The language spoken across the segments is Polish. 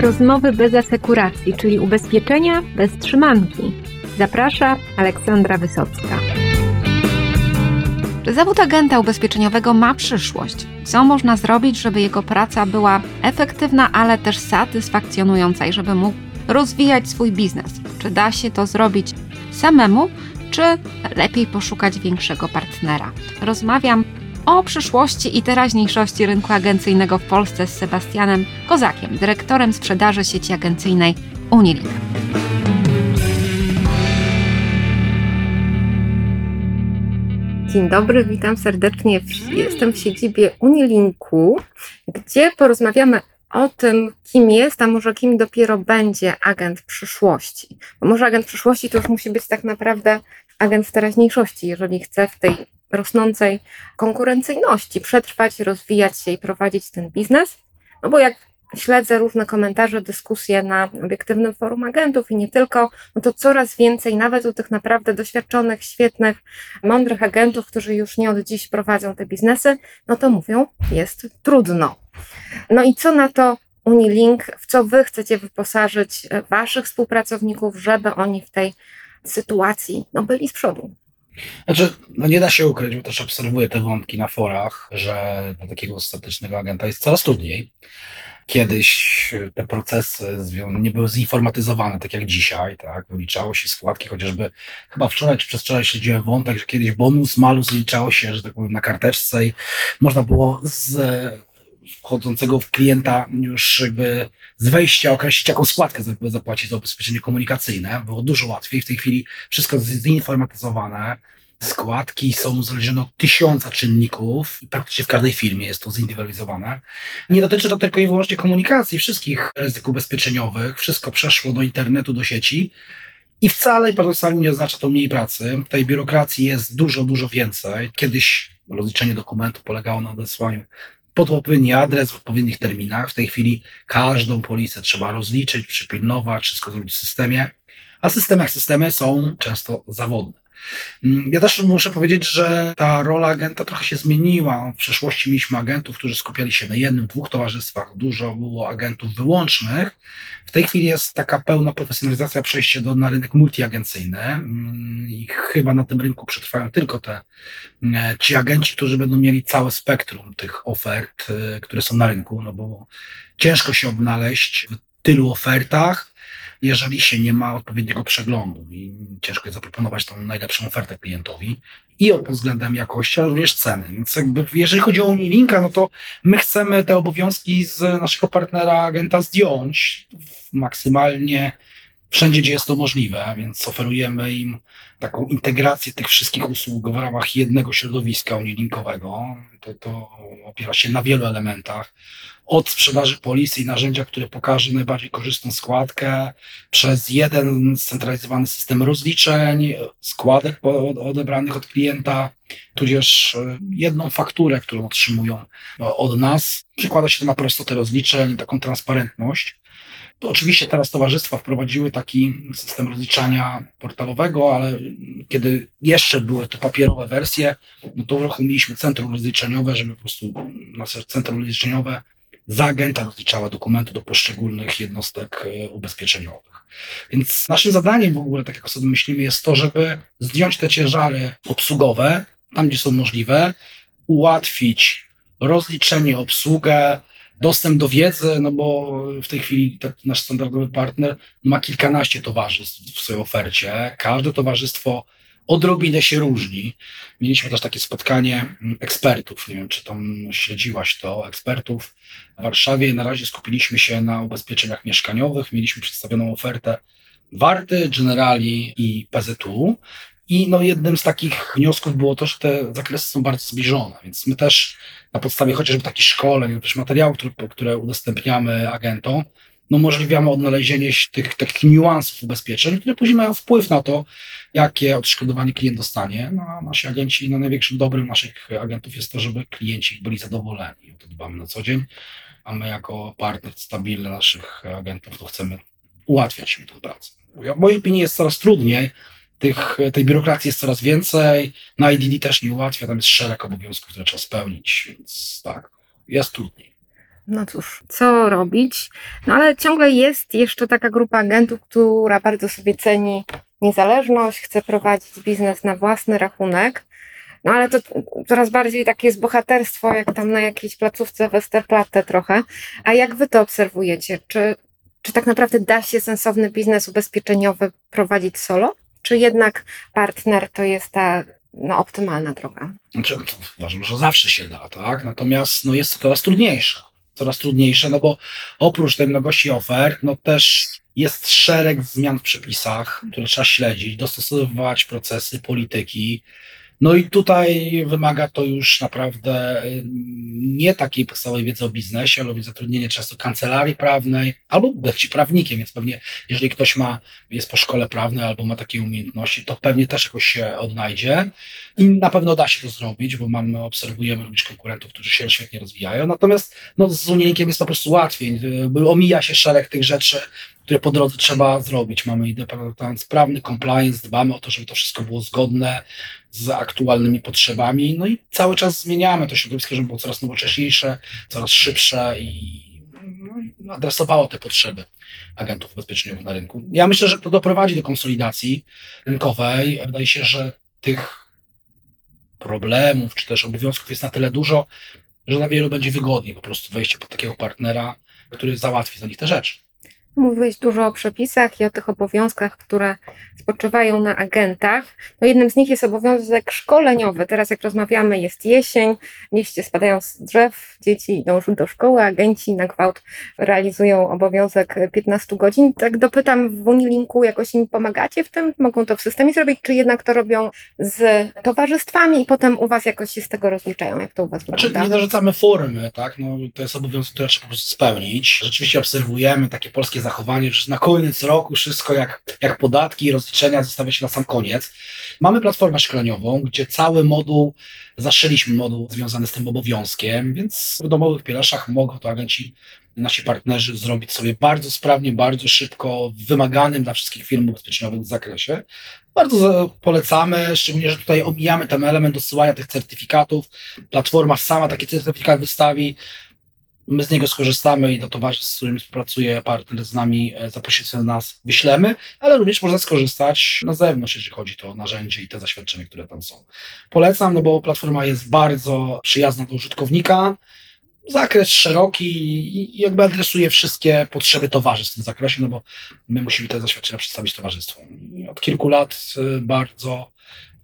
Rozmowy bez asekuracji, czyli ubezpieczenia bez trzymanki. Zaprasza Aleksandra Wysocka. Czy zawód agenta ubezpieczeniowego ma przyszłość? Co można zrobić, żeby jego praca była efektywna, ale też satysfakcjonująca i żeby mógł rozwijać swój biznes? Czy da się to zrobić samemu, czy lepiej poszukać większego partnera? Rozmawiam o przyszłości i teraźniejszości rynku agencyjnego w Polsce z Sebastianem Kozakiem, dyrektorem sprzedaży sieci agencyjnej Unilink. Dzień dobry, witam serdecznie. Jestem w siedzibie Unilinku, gdzie porozmawiamy o tym, kim jest, a może kim dopiero będzie agent przyszłości. Bo może agent przyszłości to już musi być tak naprawdę agent teraźniejszości, jeżeli chce w tej rosnącej konkurencyjności przetrwać, rozwijać się i prowadzić ten biznes. No bo jak śledzę różne komentarze, dyskusje na obiektywnym forum agentów i nie tylko, no to coraz więcej, nawet u tych naprawdę doświadczonych, świetnych, mądrych agentów, którzy już nie od dziś prowadzą te biznesy, no to mówią, jest trudno. No i co na to Unilink, w co wy chcecie wyposażyć waszych współpracowników, żeby oni w tej sytuacji no, byli z przodu? Znaczy, no nie da się ukryć, bo też obserwuję te wątki na forach, że dla takiego statycznego agenta jest coraz trudniej. Kiedyś te procesy nie były zinformatyzowane, tak jak dzisiaj, tak? Wyliczało się składki, chociażby chyba wczoraj czy przedwczoraj śledziłem wątek, że kiedyś bonus, malus liczało się, że tak powiem, na karteczce i można było z wchodzącego w klienta już jakby z wejścia określić, jaką składkę zapłacić za ubezpieczenie komunikacyjne. Było dużo łatwiej. W tej chwili wszystko jest zinformatyzowane. Składki są uzależnione od tysiąca czynników i praktycznie w każdej firmie jest to zindywidualizowane. Nie dotyczy to tylko i wyłącznie komunikacji, wszystkich ryzyk ubezpieczeniowych. Wszystko przeszło do internetu, do sieci. I wcale paradoksalnie nie oznacza to mniej pracy. Tej biurokracji jest dużo, dużo więcej. Kiedyś rozliczenie dokumentu polegało na odesłaniu pod odpowiedni adres w odpowiednich terminach. W tej chwili każdą polisę trzeba rozliczyć, przypilnować, wszystko zrobić w systemie, a systemy jak systemy są często zawodne. Mm, ja też muszę powiedzieć, że ta rola agenta trochę się zmieniła. W przeszłości mieliśmy agentów, którzy skupiali się na jednym, dwóch towarzystwach. Dużo było agentów wyłącznych. W tej chwili jest taka pełna profesjonalizacja, przejście do, na rynek multiagencyjny mm, i chyba na tym rynku przetrwają tylko te, mm, ci agenci, którzy będą mieli całe spektrum tych ofert, y, które są na rynku, no bo ciężko się odnaleźć w tylu ofertach, jeżeli się nie ma odpowiedniego przeglądu i ciężko jest zaproponować tą najlepszą ofertę klientowi i pod względem jakości, ale również ceny. Więc jakby jeżeli chodzi o Unilinka, no to my chcemy te obowiązki z naszego partnera agenta zdjąć maksymalnie wszędzie, gdzie jest to możliwe, więc oferujemy im taką integrację tych wszystkich usług w ramach jednego środowiska unilinkowego. To, to opiera się na wielu elementach. Od sprzedaży polisy i narzędzia, które pokaże najbardziej korzystną składkę, przez jeden scentralizowany system rozliczeń, składek odebranych od klienta, tudzież e, jedną fakturę, którą otrzymują od nas. Przykłada się to na prostotę rozliczeń, taką transparentność. To oczywiście teraz towarzystwa wprowadziły taki system rozliczania portalowego, ale kiedy jeszcze były to papierowe wersje, no to uruchomiliśmy centrum rozliczeniowe, żeby po prostu nasze centrum rozliczeniowe za agenta rozliczała dokumenty do poszczególnych jednostek e, ubezpieczeniowych. Więc naszym zadaniem w ogóle, tak jak sobie myślimy, jest to, żeby zdjąć te ciężary obsługowe, tam gdzie są możliwe, ułatwić rozliczenie, obsługę, dostęp do wiedzy, no bo w tej chwili nasz standardowy partner ma kilkanaście towarzystw w swojej ofercie. Każde towarzystwo odrobinę się różni. Mieliśmy też takie spotkanie ekspertów, nie wiem, czy tam śledziłaś to, ekspertów w Warszawie. Na razie skupiliśmy się na ubezpieczeniach mieszkaniowych. Mieliśmy przedstawioną ofertę Warty, Generali i PZU. I no, jednym z takich wniosków było to, że te zakresy są bardzo zbliżone, więc my też na podstawie chociażby takich szkoleń, też materiałów, które, które udostępniamy agentom, no, umożliwiamy odnalezienie tych takich niuansów ubezpieczeń, które później mają wpływ na to, jakie odszkodowanie klient dostanie. No, a nasi agenci, no, największym dobrym naszych agentów jest to, żeby klienci byli zadowoleni. O to dbamy na co dzień, a my jako partner stabilny naszych agentów to chcemy ułatwiać im tę pracę. W mojej opinii jest coraz trudniej, tych, tej biurokracji jest coraz więcej, na IDD też nie ułatwia, tam jest szereg obowiązków, które trzeba spełnić, więc tak, jest trudniej. No cóż, co robić? No ale ciągle jest jeszcze taka grupa agentów, która bardzo sobie ceni niezależność, chce prowadzić biznes na własny rachunek. No ale to coraz bardziej takie jest bohaterstwo, jak tam na jakiejś placówce Westerplatte trochę. A jak wy to obserwujecie? Czy, czy tak naprawdę da się sensowny biznes ubezpieczeniowy prowadzić solo? Czy jednak partner to jest ta no, optymalna droga? Znaczy, uważam, że zawsze się da, tak? Natomiast no, jest to coraz trudniejsze. Coraz trudniejsze, no bo oprócz tej mnogości ofert, no też jest szereg zmian w przepisach, które trzeba śledzić, dostosowywać procesy, polityki. No i tutaj wymaga to już naprawdę y, nie takiej podstawowej wiedzy o biznesie, ale zatrudnienie często kancelarii prawnej albo być prawnikiem, więc pewnie jeżeli ktoś ma, jest po szkole prawnej albo ma takie umiejętności, to pewnie też jakoś się odnajdzie. I na pewno da się to zrobić, bo mamy, obserwujemy również konkurentów, którzy się świetnie rozwijają, natomiast no, z unieniem jest po prostu łatwiej, y, omija się szereg tych rzeczy, które po drodze trzeba zrobić. Mamy departament sprawny, compliance, dbamy o to, żeby to wszystko było zgodne z aktualnymi potrzebami. No i cały czas zmieniamy to środowisko, żeby było coraz nowocześniejsze, coraz szybsze i no, adresowało te potrzeby agentów ubezpieczeniowych na rynku. Ja myślę, że to doprowadzi do konsolidacji rynkowej. Wydaje się, że tych problemów czy też obowiązków jest na tyle dużo, że na wielu będzie wygodniej po prostu wejście pod takiego partnera, który załatwi za nich te rzeczy. Mówiłeś dużo o przepisach i o tych obowiązkach, które spoczywają na agentach. No jednym z nich jest obowiązek szkoleniowy. Teraz jak rozmawiamy jest jesień, liście spadają z drzew, dzieci idą do szkoły, agenci na gwałt realizują obowiązek 15 godzin. Tak dopytam w Unilinku, jakoś im pomagacie w tym? Mogą to w systemie zrobić, czy jednak to robią z towarzystwami i potem u Was jakoś się z tego rozliczają? Jak to u Was znaczy, wygląda? Nie narzucamy formy, tak? No, to jest obowiązek, który trzeba po prostu spełnić. Rzeczywiście obserwujemy takie polskie zachowanie, że na koniec roku wszystko jak, jak podatki i rozliczenia zostawia się na sam koniec. Mamy platformę szkoleniową, gdzie cały moduł, zaszyliśmy moduł związany z tym obowiązkiem, więc w domowych pieleszach mogą to agenci, nasi partnerzy zrobić sobie bardzo sprawnie, bardzo szybko, w wymaganym dla wszystkich firm ubezpieczeniowych zakresie. Bardzo polecamy, szczególnie, że tutaj omijamy ten element dosyłania tych certyfikatów. Platforma sama taki certyfikat wystawi, My z niego skorzystamy i do towarzystw, z którymi współpracuje partner z nami, e, za pośrednictwem nas wyślemy, ale również można skorzystać na zewnątrz, jeżeli chodzi to o narzędzie i te zaświadczenia, które tam są. Polecam, no bo platforma jest bardzo przyjazna do użytkownika, zakres szeroki i jakby adresuje wszystkie potrzeby towarzystw w tym zakresie, no bo my musimy te zaświadczenia przedstawić towarzystwu. Od kilku lat e, bardzo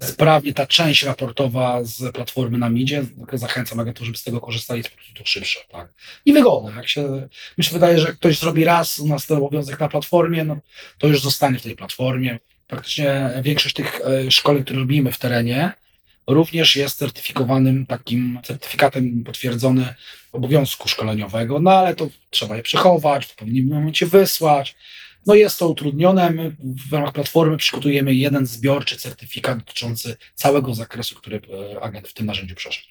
sprawnie ta część raportowa z platformy nam idzie. Zachęcam agentów, żeby z tego korzystali, jest po prostu to szybsze. Tak? I wygodne. Jak się, mi się wydaje, że ktoś zrobi raz u nas ten obowiązek na platformie, no, to już zostanie w tej platformie. Praktycznie większość tych e, szkoleń, które robimy w terenie, również jest certyfikowanym takim certyfikatem potwierdzony obowiązku szkoleniowego, no ale to trzeba je przechować, w pewnym momencie wysłać. No jest to utrudnione. My w ramach platformy przygotujemy jeden zbiorczy certyfikat dotyczący całego zakresu, który e, agent w tym narzędziu przeszedł.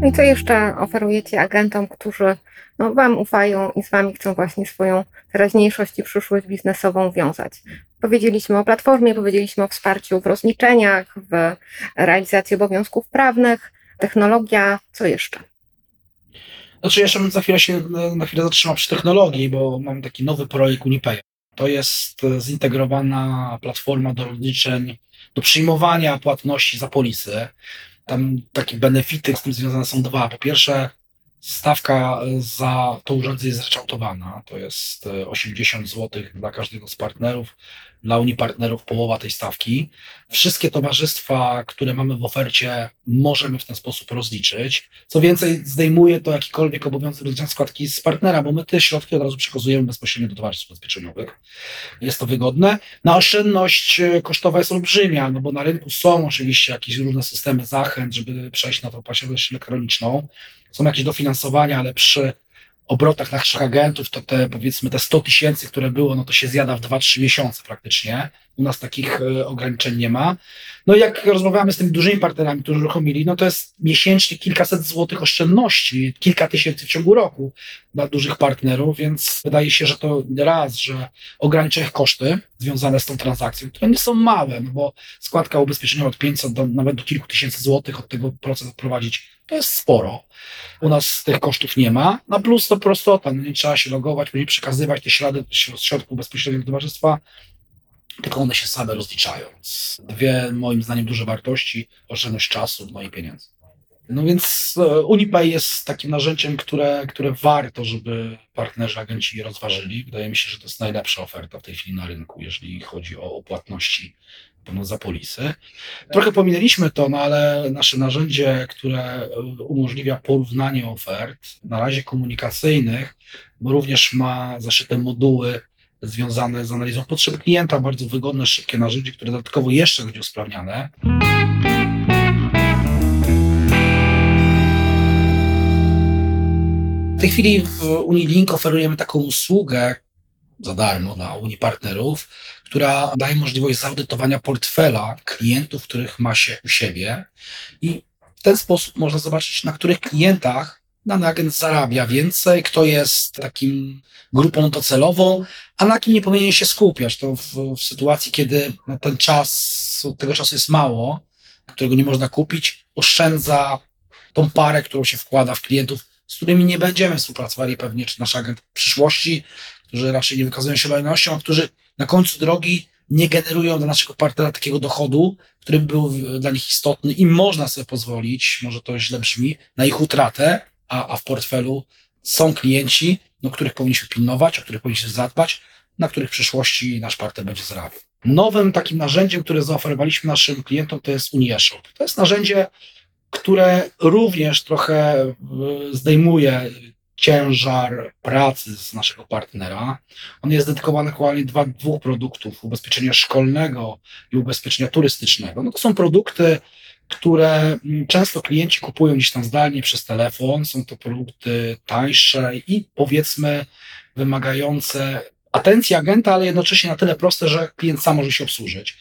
No I co jeszcze oferujecie agentom, którzy no, Wam ufają i z Wami chcą właśnie swoją teraźniejszość i przyszłość biznesową wiązać? Powiedzieliśmy o platformie, powiedzieliśmy o wsparciu w rozliczeniach, w realizacji obowiązków prawnych, technologia, co jeszcze? Znaczy, jeszcze bym za chwilę się na chwilę zatrzymał przy technologii, bo mam taki nowy projekt Unipay. To jest e, zintegrowana platforma do rozliczeń, do przyjmowania płatności za polisy. Tam takie benefity z tym związane są dwa. Po pierwsze, stawka za to urządzenie jest zryczałtowana. To jest 80 e, zł dla każdego z partnerów dla Unii Partnerów połowa tej stawki. Wszystkie towarzystwa, które mamy w ofercie, możemy w ten sposób rozliczyć. Co więcej, zdejmuje to jakikolwiek obowiązek rozliczenia składki z partnera, bo my te środki od razu przekazujemy bezpośrednio do towarzystw ubezpieczeniowych. Jest to wygodne. Na oszczędność e, kosztowa jest olbrzymia, no bo na rynku są oczywiście jakieś różne systemy zachęt, żeby przejść na tą płatność elektroniczną. Są jakieś dofinansowania, ale przy obrotach naszych agentów, to te powiedzmy te 100 tysięcy, które było, no to się zjada w 2-3 miesiące praktycznie. U nas takich e, ograniczeń nie ma. No i jak rozmawiamy z tymi dużymi partnerami, którzy uruchomili, no to jest miesięcznie kilkaset złotych oszczędności, kilka tysięcy w ciągu roku dla dużych partnerów, więc wydaje się, że to raz, że ogranicza ich koszty związane z tą transakcją, które nie są małe, no bo składka ubezpieczeniowa od 500 do nawet do kilku tysięcy złotych od tego proces prowadzić, to jest sporo. U nas tych kosztów nie ma, na plus to prostota, no nie trzeba się logować, nie przekazywać te ślady środków bezpośrednio do towarzystwa, tylko one się same rozliczają. Dwie, moim zdaniem, duże wartości, oszczędność czasu, no i pieniędzy. No więc e, Unipay jest takim narzędziem, które, które warto, żeby partnerzy, agenci rozważyli. Wydaje mi się, że to jest najlepsza oferta w tej chwili na rynku, jeżeli chodzi o płatności za polisy. Trochę pominęliśmy to, no ale nasze narzędzie, które umożliwia porównanie ofert, na razie komunikacyjnych, bo również ma zaszyte moduły związane z analizą potrzeb klienta, bardzo wygodne, szybkie narzędzie, które dodatkowo jeszcze będzie usprawniane. W tej chwili w Unilink oferujemy taką usługę za darmo dla Unii partnerów, która daje możliwość zaudytowania portfela klientów, których ma się u siebie i w ten sposób można zobaczyć, na których klientach dany agent zarabia więcej, kto jest takim grupą docelową, a na kim nie powinien się skupiać. To w, w sytuacji, kiedy ten czas, tego czasu jest mało, którego nie można kupić, oszczędza tą parę, którą się wkłada w klientów, z którymi nie będziemy współpracowali pewnie, czy nasz agent w przyszłości, którzy raczej nie wykazują się lojalnością, a którzy na końcu drogi nie generują dla naszego partnera takiego dochodu, który by był dla nich istotny i można sobie pozwolić, może to źle brzmi, na ich utratę, a, a w portfelu są klienci, no, których powinniśmy pilnować, o których powinniśmy zadbać, na których w przyszłości nasz partner będzie zarabiał. Nowym takim narzędziem, które zaoferowaliśmy naszym klientom, to jest UniaShop. To jest narzędzie, które również trochę e, zdejmuje ciężar pracy z naszego partnera. On jest dedykowany aktualnie dla dwóch produktów, ubezpieczenia szkolnego i ubezpieczenia turystycznego. No to są produkty, które mm, często klienci kupują gdzieś tam zdalnie przez telefon. Są to produkty tańsze i powiedzmy wymagające atencji agenta, ale jednocześnie na tyle proste, że klient sam może się obsłużyć.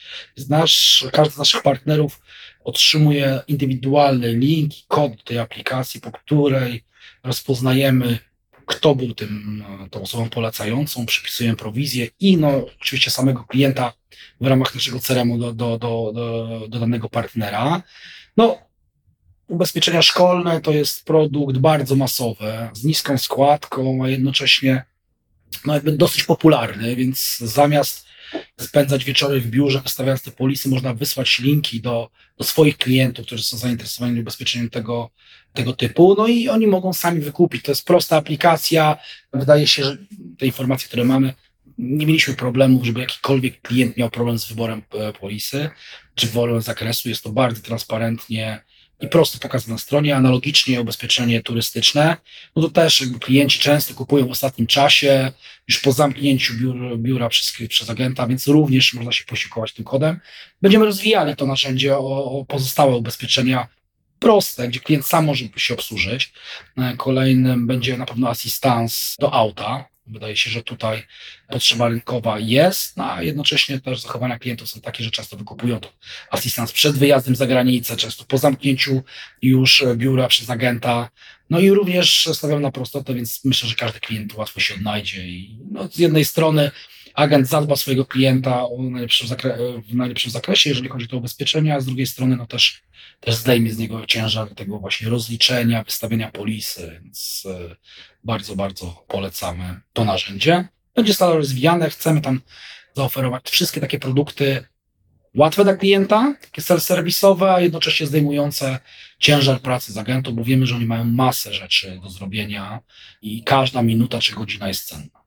Nasz, każdy z naszych partnerów otrzymuje indywidualny link, kod tej aplikacji, po której rozpoznajemy, kto był tym, no, tą osobą polecającą, przypisujemy prowizję i no, oczywiście samego klienta w ramach naszego CRM-u do, do, do, do, do danego partnera. No, ubezpieczenia szkolne to jest produkt bardzo masowy, z niską składką, a jednocześnie no, jakby dosyć popularny, więc zamiast spędzać wieczory w biurze, wystawiając te polisy, można wysłać linki do, do swoich klientów, którzy są zainteresowani ubezpieczeniem tego, tego typu, no i oni mogą sami wykupić. To jest prosta aplikacja. Wydaje się, że te informacje, które mamy, nie mieliśmy problemów, żeby jakikolwiek klient miał problem z wyborem e, polisy, czy wyborem zakresu. Jest to bardzo transparentnie i prosto pokazane na stronie. Analogicznie ubezpieczenie turystyczne, no to też klienci często kupują w ostatnim czasie, już po zamknięciu biura, biura przez, przez agenta, więc również można się posiłkować tym kodem. Będziemy rozwijali to narzędzie o, o pozostałe ubezpieczenia proste, gdzie klient sam może się obsłużyć. E, kolejnym będzie na pewno asystans do auta. Wydaje się, że tutaj potrzeba rynkowa jest, no, a jednocześnie też zachowania klientów są takie, że często wykupują to asystans przed wyjazdem za granicę, często po zamknięciu już biura przez agenta. No i również stawiam na prostotę, więc myślę, że każdy klient łatwo się odnajdzie. I no, z jednej strony agent zadba swojego klienta najlepszym w najlepszym zakresie, jeżeli chodzi o ubezpieczenia, a z drugiej strony no też, też zdejmie z niego ciężar tego właśnie rozliczenia, wystawienia polisy, więc e, bardzo, bardzo polecamy to narzędzie. Będzie stale rozwijane, chcemy tam zaoferować wszystkie takie produkty łatwe dla klienta, takie self-serwisowe, a jednocześnie zdejmujące ciężar pracy z agentów, bo wiemy, że oni mają masę rzeczy do zrobienia i każda minuta czy godzina jest cenna.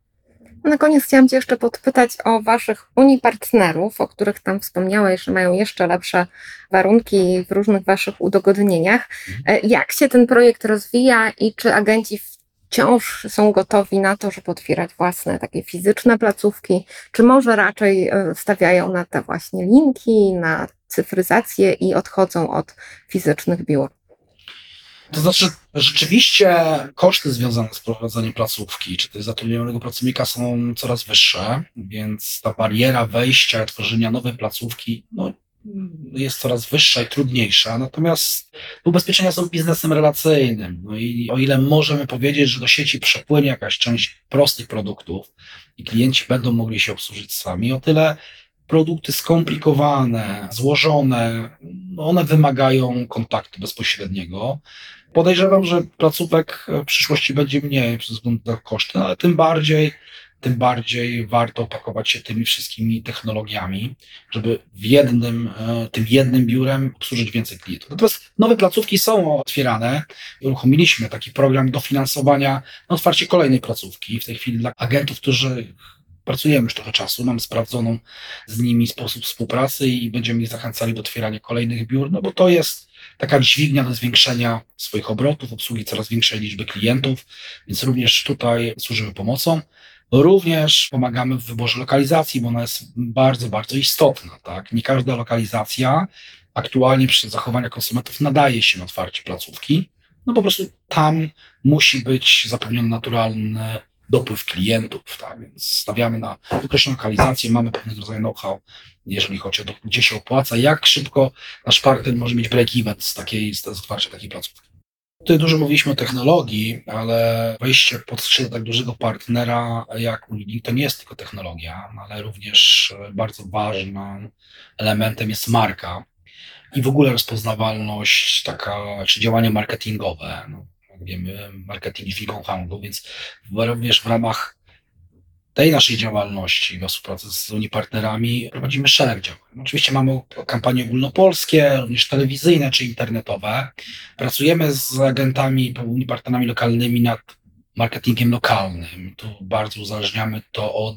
Na koniec chciałam Cię jeszcze podpytać o Waszych Unii partnerów, o których tam wspomniałeś, że mają jeszcze lepsze warunki w różnych Waszych udogodnieniach. Mhm. E, jak się ten projekt rozwija i czy agenci wciąż są gotowi na to, żeby otwierać własne takie fizyczne placówki, czy może raczej e, stawiają na te właśnie linki, na cyfryzację i odchodzą od fizycznych biur? To znaczy, rzeczywiście koszty związane z prowadzeniem placówki, czy też zatrudnionego pracownika są coraz wyższe, więc ta bariera wejścia, tworzenia nowej placówki, no, jest coraz wyższa i trudniejsza. Natomiast ubezpieczenia są biznesem relacyjnym. No i o ile możemy powiedzieć, że do sieci przepłynie jakaś część prostych produktów i klienci będą mogli się obsłużyć sami, o tyle produkty skomplikowane, złożone, no one wymagają kontaktu bezpośredniego. Podejrzewam, że placówek w przyszłości będzie mniej ze względu na koszty, ale tym bardziej, tym bardziej warto opakować się tymi wszystkimi technologiami, żeby w jednym, e, tym jednym biurem obsłużyć więcej klientów. Natomiast nowe placówki są otwierane. Uruchomiliśmy taki program dofinansowania na otwarcie kolejnej placówki. W tej chwili dla agentów, którzy pracujemy już trochę czasu, mamy sprawdzoną z nimi sposób współpracy i będziemy ich zachęcali do otwierania kolejnych biur, no bo to jest taka dźwignia do zwiększenia swoich obrotów, obsługi coraz większej liczby klientów, więc również tutaj służymy pomocą. Również pomagamy w wyborze lokalizacji, bo ona jest bardzo, bardzo istotna. Tak? Nie każda lokalizacja aktualnie przy zachowaniu konsumentów nadaje się na otwarcie placówki. No po prostu tam musi być zapewniony naturalny dopływ klientów, tak? więc stawiamy na określoną lokalizację, mamy pewnego rodzaju know-how, jeżeli chodzi o to, gdzie się opłaca, jak szybko nasz partner może mieć break-even z takiej, z otwarcia takiej placówki. Tutaj dużo mówiliśmy o technologii, ale wejście pod skrzydła tak dużego partnera jak Unilink to nie jest tylko technologia, ale również bardzo ważnym elementem jest marka i w ogóle rozpoznawalność taka, czy działanie marketingowe. No, jak wiemy, marketing dźwigą handlu, więc również w ramach tej naszej działalności we współpracy z Unii partnerami prowadzimy szereg działań. Oczywiście mamy kampanie ogólnopolskie, również telewizyjne czy internetowe. Pracujemy z agentami, Unii partnerami lokalnymi nad marketingiem lokalnym. Tu bardzo uzależniamy to od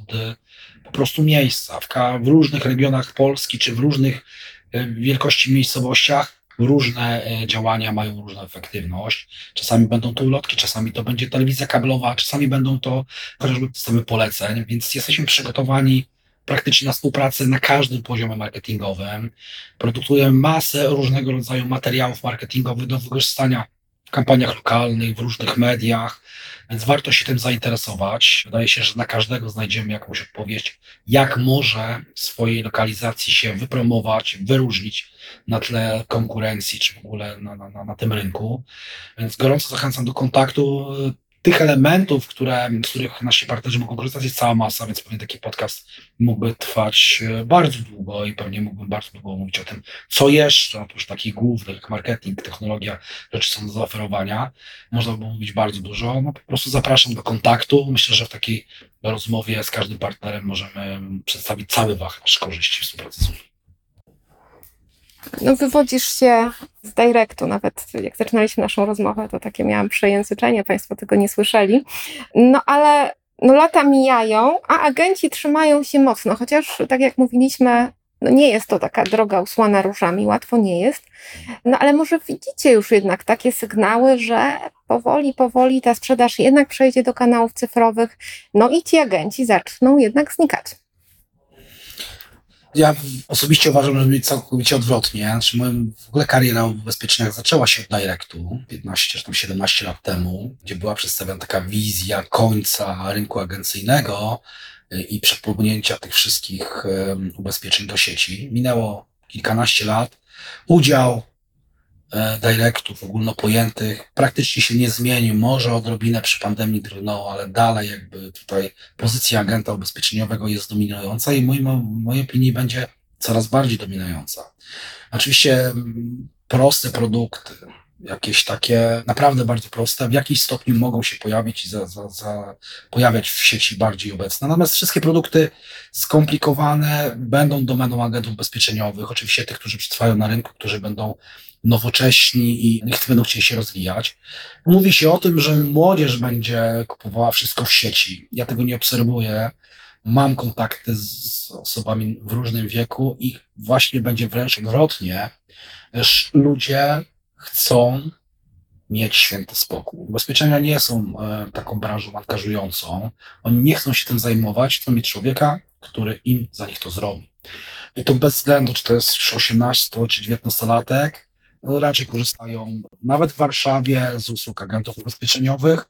po prostu miejsca. W, w różnych regionach Polski czy w różnych e, wielkości miejscowościach różne e, działania mają różną efektywność. Czasami będą to ulotki, czasami to będzie telewizja kablowa, czasami będą to chociażby systemy poleceń, więc jesteśmy przygotowani praktycznie na współpracę na każdym poziomie marketingowym. Produkujemy masę różnego rodzaju materiałów marketingowych do wykorzystania w kampaniach lokalnych, w różnych mediach, więc warto się tym zainteresować. Wydaje się, że na każdego znajdziemy jakąś odpowiedź, jak może swojej lokalizacji się wypromować, wyróżnić na tle konkurencji, czy w ogóle na, na, na tym rynku. Więc gorąco zachęcam do kontaktu tych elementów, które, z których nasi partnerzy mogą korzystać, jest cała masa, więc pewnie taki podcast mógłby trwać e, bardzo długo i pewnie mógłbym bardzo długo mówić o tym, co jeszcze, oprócz takich głównych jak marketing, technologia, rzeczy są do zaoferowania. Można by mówić bardzo dużo. No, po prostu zapraszam do kontaktu. Myślę, że w takiej rozmowie z każdym partnerem możemy przedstawić cały wachlarz korzyści współpracy z no, wywodzisz się z Directu. Nawet jak zaczynaliśmy naszą rozmowę, to takie miałam przejęzyczenie, Państwo tego nie słyszeli. No ale no, lata mijają, a agenci trzymają się mocno, chociaż tak jak mówiliśmy, no nie jest to taka droga usłana różami, łatwo nie jest. No ale może widzicie już jednak takie sygnały, że powoli, powoli ta sprzedaż jednak przejdzie do kanałów cyfrowych, no i ci agenci zaczną jednak znikać. Ja osobiście uważam, że będzie całkowicie odwrotnie. Znaczy, w ogóle kariera w ubezpieczeniach zaczęła się od Directu 15 czy tam 17 lat temu, gdzie była przedstawiona taka wizja końca rynku agencyjnego y, i przepłynięcia tych wszystkich ubezpieczeń do sieci. Minęło kilkanaście lat. Udział directów ogólnopojętych praktycznie się nie zmienił. Może odrobinę przy pandemii drgnął, ale dalej jakby tutaj pozycja agenta ubezpieczeniowego jest dominująca i w mojej opinii będzie coraz bardziej dominująca. Oczywiście mm, proste produkty, jakieś takie naprawdę bardzo proste, w jakiś stopniu mogą się pojawić i za, za, za pojawiać w sieci bardziej obecne. Natomiast wszystkie produkty skomplikowane będą domeną agentów ubezpieczeniowych, oczywiście tych, którzy przetrwają na rynku, którzy będą nowocześni i niech będą chcieli się rozwijać. Mówi się o tym, że młodzież będzie kupowała wszystko w sieci. Ja tego nie obserwuję. Mam kontakty z osobami w różnym wieku i właśnie będzie wręcz odwrotnie. Ludzie chcą mieć święty spokój. Ubezpieczenia nie są e, taką branżą angażującą. Oni nie chcą się tym zajmować, chcą mieć człowieka, który im za nich to zrobi. I to bez względu, czy to jest 18 czy 19-latek, no, raczej korzystają nawet w Warszawie z usług agentów ubezpieczeniowych.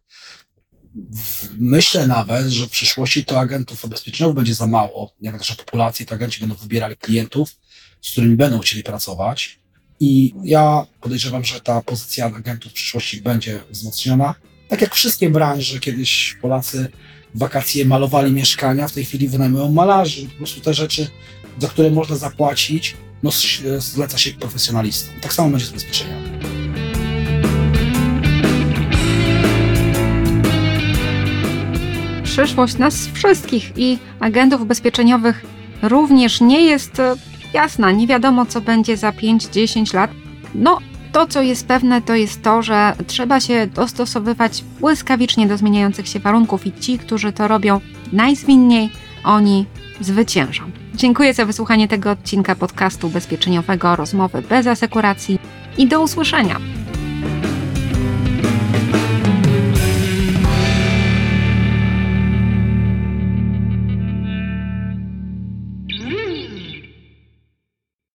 Myślę nawet, że w przyszłości to agentów ubezpieczeniowych będzie za mało. Jak nasza populacja, to agenci będą wybierali klientów, z którymi będą chcieli pracować. I ja podejrzewam, że ta pozycja agentów w przyszłości będzie wzmocniona. Tak jak wszystkie branże, kiedyś Polacy w wakacje malowali mieszkania, w tej chwili wynajmują malarzy. Po prostu te rzeczy, za które można zapłacić, no, zleca się profesjonalistom. Tak samo będzie z ubezpieczeniami. Przyszłość nas wszystkich i agentów ubezpieczeniowych również nie jest e, jasna. Nie wiadomo, co będzie za 5-10 lat. No, to, co jest pewne, to jest to, że trzeba się dostosowywać błyskawicznie do zmieniających się warunków i ci, którzy to robią najzwinniej, oni zwyciężą. Dziękuję za wysłuchanie tego odcinka podcastu ubezpieczeniowego Rozmowy bez asekuracji i do usłyszenia.